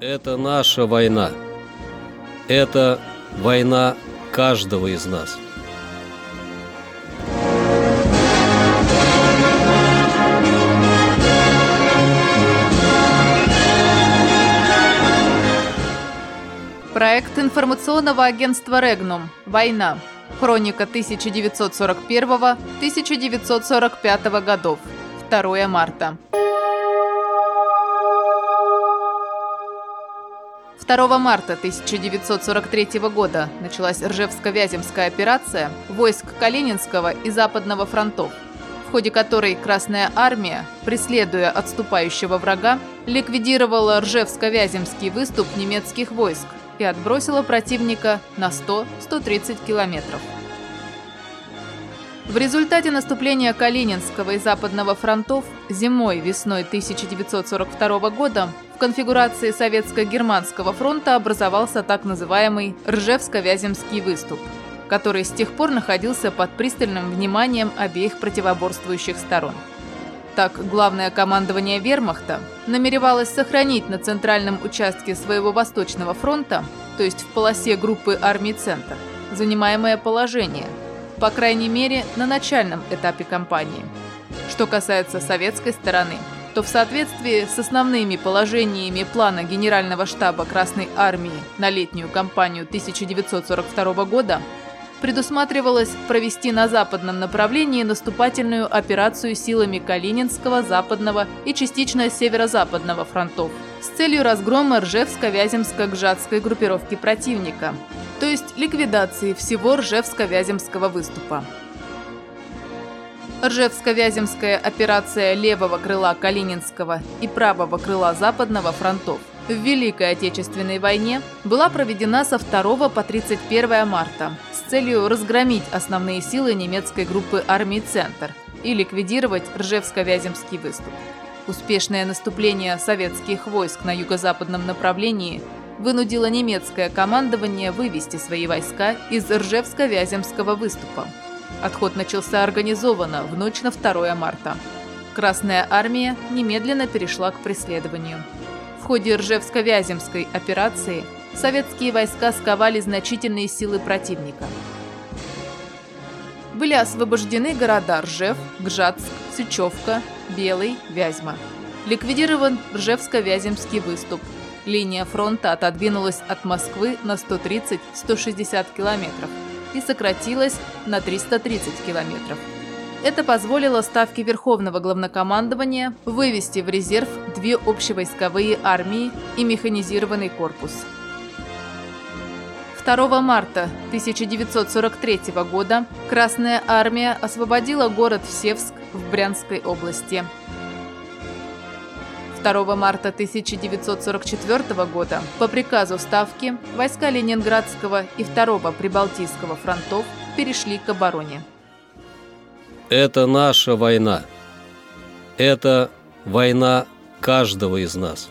Это наша война. Это война каждого из нас. Проект информационного агентства «Регнум. Война. Хроника 1941-1945 годов. 2 марта. 2 марта 1943 года началась Ржевско-Вяземская операция войск Калининского и Западного фронтов, в ходе которой Красная Армия, преследуя отступающего врага, ликвидировала Ржевско-Вяземский выступ немецких войск и отбросила противника на 100-130 километров. В результате наступления Калининского и Западного фронтов зимой-весной 1942 года в конфигурации Советско-Германского фронта образовался так называемый Ржевско-Вяземский выступ, который с тех пор находился под пристальным вниманием обеих противоборствующих сторон. Так, главное командование вермахта намеревалось сохранить на центральном участке своего Восточного фронта, то есть в полосе группы армий «Центр», занимаемое положение – по крайней мере, на начальном этапе кампании. Что касается советской стороны, то в соответствии с основными положениями плана Генерального штаба Красной Армии на летнюю кампанию 1942 года предусматривалось провести на западном направлении наступательную операцию силами Калининского, Западного и частично Северо-Западного фронтов с целью разгрома Ржевско-Вяземско-Гжатской группировки противника, то есть ликвидации всего Ржевско-Вяземского выступа. Ржевско-Вяземская операция левого крыла Калининского и правого крыла Западного фронтов в Великой Отечественной войне была проведена со 2 по 31 марта с целью разгромить основные силы немецкой группы армии «Центр» и ликвидировать Ржевско-Вяземский выступ. Успешное наступление советских войск на юго-западном направлении вынудило немецкое командование вывести свои войска из Ржевско-Вяземского выступа. Отход начался организованно в ночь на 2 марта. Красная армия немедленно перешла к преследованию. В ходе Ржевско-Вяземской операции советские войска сковали значительные силы противника. Были освобождены города Ржев, Гжатск, Сычевка, Белый, Вязьма. Ликвидирован Ржевско-Вяземский выступ. Линия фронта отодвинулась от Москвы на 130-160 километров и сократилась на 330 километров. Это позволило Ставке Верховного Главнокомандования вывести в резерв две общевойсковые армии и механизированный корпус. 2 марта 1943 года Красная Армия освободила город Севск в Брянской области. 2 марта 1944 года по приказу Ставки войска Ленинградского и 2 Прибалтийского фронтов перешли к обороне. Это наша война. Это война каждого из нас.